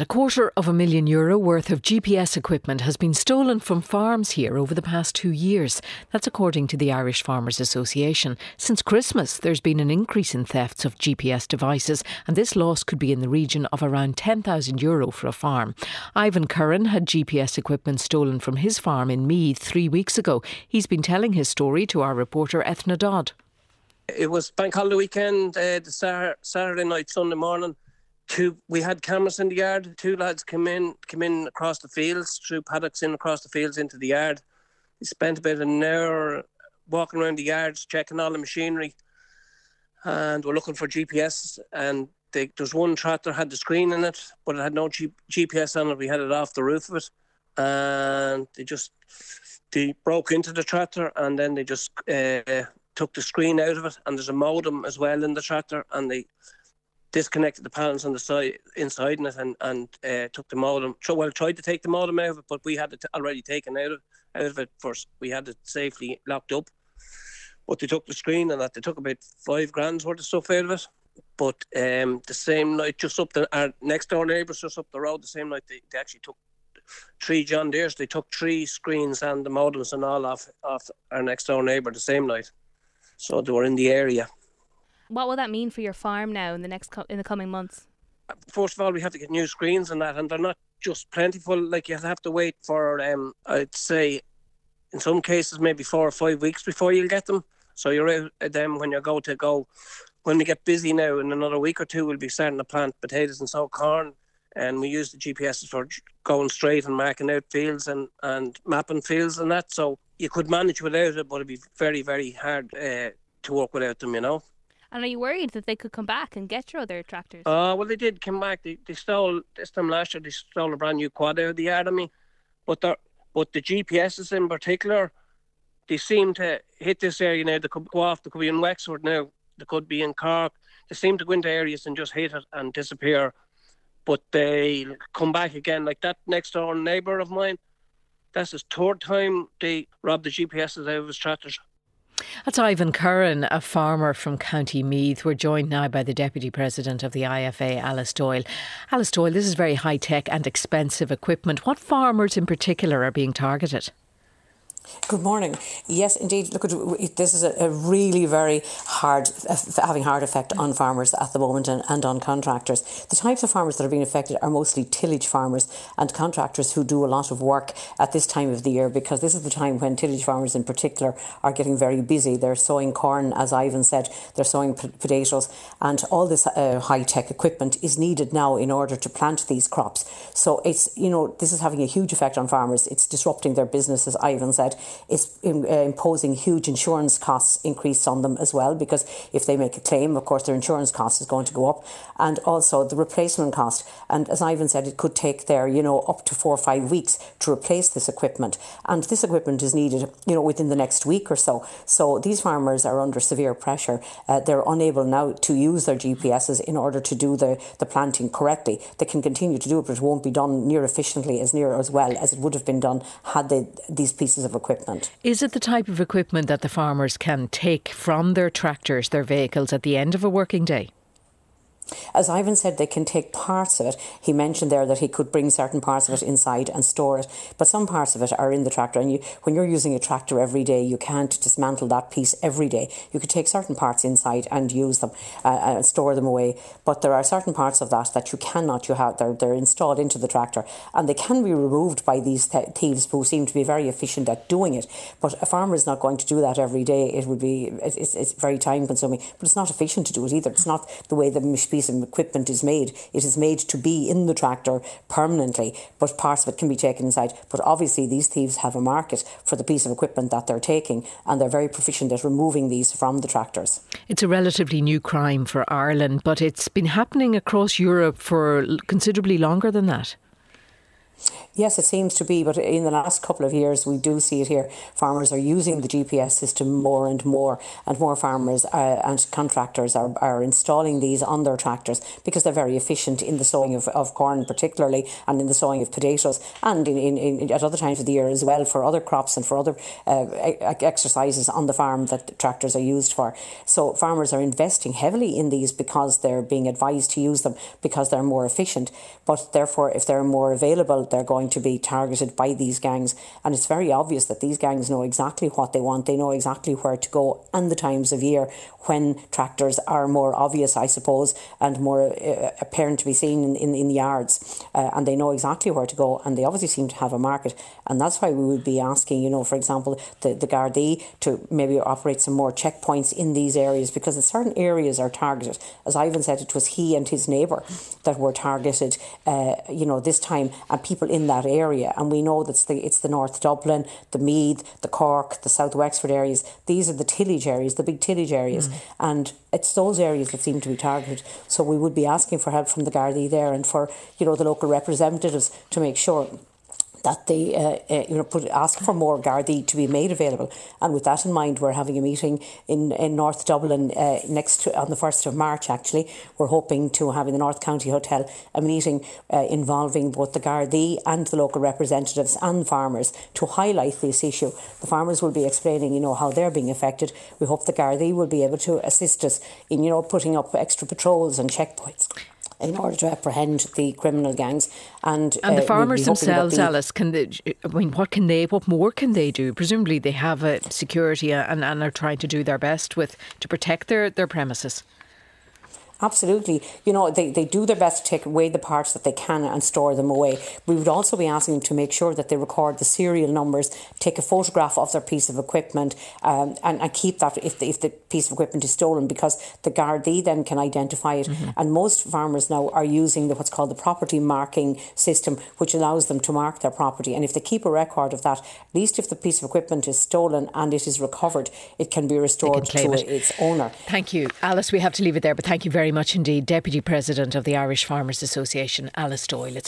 A quarter of a million euro worth of GPS equipment has been stolen from farms here over the past two years. That's according to the Irish Farmers Association. Since Christmas, there's been an increase in thefts of GPS devices, and this loss could be in the region of around 10,000 euro for a farm. Ivan Curran had GPS equipment stolen from his farm in Meath three weeks ago. He's been telling his story to our reporter Eithne Dodd. It was bank holiday weekend, uh, the Saturday night, Sunday morning two we had cameras in the yard. Two lads came in came in across the fields, through paddocks in across the fields into the yard. We spent about an hour walking around the yards, checking all the machinery, and we're looking for GPS. And they, there's one tractor had the screen in it, but it had no G, GPS on it. We had it off the roof of it, and they just they broke into the tractor, and then they just uh, took the screen out of it. And there's a modem as well in the tractor, and they disconnected the panels on the side inside it and and uh, took the modem. Well, tried to take the modem out of it, but we had it already taken out of out of it first. We had it safely locked up. But they took the screen and that they took about five grand's worth of stuff out of it. But um, the same night, just up the our next door neighbours, just up the road, the same night they, they actually took three John Deere's. They took three screens and the modems and all off off our next door neighbour the same night. So they were in the area. What will that mean for your farm now in the next co- in the coming months? First of all, we have to get new screens and that, and they're not just plentiful. Like you have to wait for, um, I'd say, in some cases maybe four or five weeks before you'll get them. So you're out at them when you go to go. When we get busy now, in another week or two, we'll be starting to plant potatoes and sow corn, and we use the GPSs for going straight and marking out fields and and mapping fields and that. So you could manage without it, but it'd be very very hard uh, to work without them, you know. And are you worried that they could come back and get your other tractors? Uh, well, they did come back. They, they stole, this time last year, they stole a brand new quad out of the yard of me. But, but the GPSs in particular, they seem to hit this area now. They could go off, they could be in Wexford now, they could be in Cork. They seem to go into areas and just hit it and disappear. But they come back again. Like that next door neighbour of mine, that's his third time they robbed the GPSs out of his tractors. That's Ivan Curran, a farmer from County Meath. We're joined now by the Deputy President of the IFA, Alice Doyle. Alice Doyle, this is very high tech and expensive equipment. What farmers in particular are being targeted? Good morning. Yes, indeed. Look, this is a, really very hard, having hard effect on farmers at the moment and, and on contractors. The types of farmers that are being affected are mostly tillage farmers and contractors who do a lot of work at this time of the year because this is the time when tillage farmers in particular are getting very busy. They're sowing corn, as Ivan said, they're sowing potatoes, and all this uh, high tech equipment is needed now in order to plant these crops. So it's, you know, this is having a huge effect on farmers. It's disrupting their business, as Ivan said is uh, imposing huge insurance costs increase on them as well because if they make a claim, of course, their insurance cost is going to go up, and also the replacement cost. And as Ivan said, it could take there, you know, up to four or five weeks to replace this equipment, and this equipment is needed, you know, within the next week or so. So these farmers are under severe pressure. Uh, they're unable now to use their GPSs in order to do the, the planting correctly. They can continue to do it, but it won't be done near efficiently as near as well as it would have been done had they these pieces of equipment. Is it the type of equipment that the farmers can take from their tractors, their vehicles, at the end of a working day? As Ivan said, they can take parts of it. He mentioned there that he could bring certain parts of it inside and store it, but some parts of it are in the tractor. And you, when you're using a tractor every day, you can't dismantle that piece every day. You could take certain parts inside and use them uh, and store them away. But there are certain parts of that that you cannot. You have they're, they're installed into the tractor, and they can be removed by these th- thieves who seem to be very efficient at doing it. But a farmer is not going to do that every day. It would be it's, it's very time consuming, but it's not efficient to do it either. It's not the way the piece of equipment is made. It is made to be in the tractor permanently, but parts of it can be taken inside. But obviously, these thieves have a market for the piece of equipment that they're taking, and they're very proficient at removing these from the tractors. It's a relatively new crime for Ireland, but it's been happening across Europe for considerably longer than that. Yes, it seems to be, but in the last couple of years, we do see it here. Farmers are using the GPS system more and more, and more farmers uh, and contractors are, are installing these on their tractors because they're very efficient in the sowing of, of corn, particularly, and in the sowing of potatoes, and in, in, in, at other times of the year as well for other crops and for other uh, exercises on the farm that tractors are used for. So farmers are investing heavily in these because they're being advised to use them because they're more efficient. But therefore, if they're more available, they're going to be targeted by these gangs. And it's very obvious that these gangs know exactly what they want. They know exactly where to go and the times of year when tractors are more obvious, I suppose, and more uh, apparent to be seen in, in, in the yards. Uh, and they know exactly where to go. And they obviously seem to have a market. And that's why we would be asking, you know, for example, the, the Gardaí to maybe operate some more checkpoints in these areas because certain areas are targeted. As Ivan said, it was he and his neighbour that were targeted, uh, you know, this time, and people in that area. And we know that's the it's the North Dublin, the Meath, the Cork, the South Wexford areas. These are the tillage areas, the big tillage areas, mm. and it's those areas that seem to be targeted. So we would be asking for help from the Gardaí there and for you know the local representatives to make sure that they uh, uh, you know put ask for more Gardaí to be made available. And with that in mind, we're having a meeting in, in North Dublin uh, next to, on the first of March. Actually, we're hoping to have in the North County Hotel a meeting uh, involving both the Gardaí and the local representatives and farmers to highlight this issue. The farmers will be explaining, you know, how they're being affected. We hope the Gardaí will be able to assist us in, you know, putting up extra patrols and checkpoints in order to apprehend the criminal gangs. And, and the uh, farmers themselves, the Alice, can they? I mean, what can they? What more can they do? Presumably, they have a security and, and are trying to do their best with to protect their, their premises. Absolutely. You know, they, they do their best to take away the parts that they can and store them away. We would also be asking them to make sure that they record the serial numbers, take a photograph of their piece of equipment, um, and, and keep that if the, if the piece of equipment is stolen because the Gardaí then can identify it. Mm-hmm. And most farmers now are using the, what's called the property marking system, which allows them to mark their property. And if they keep a record of that, at least if the piece of equipment is stolen and it is recovered, it can be restored can to it. its owner. Thank you. Alice, we have to leave it there, but thank you very very much indeed, Deputy President of the Irish Farmers Association, Alice Doyle. It's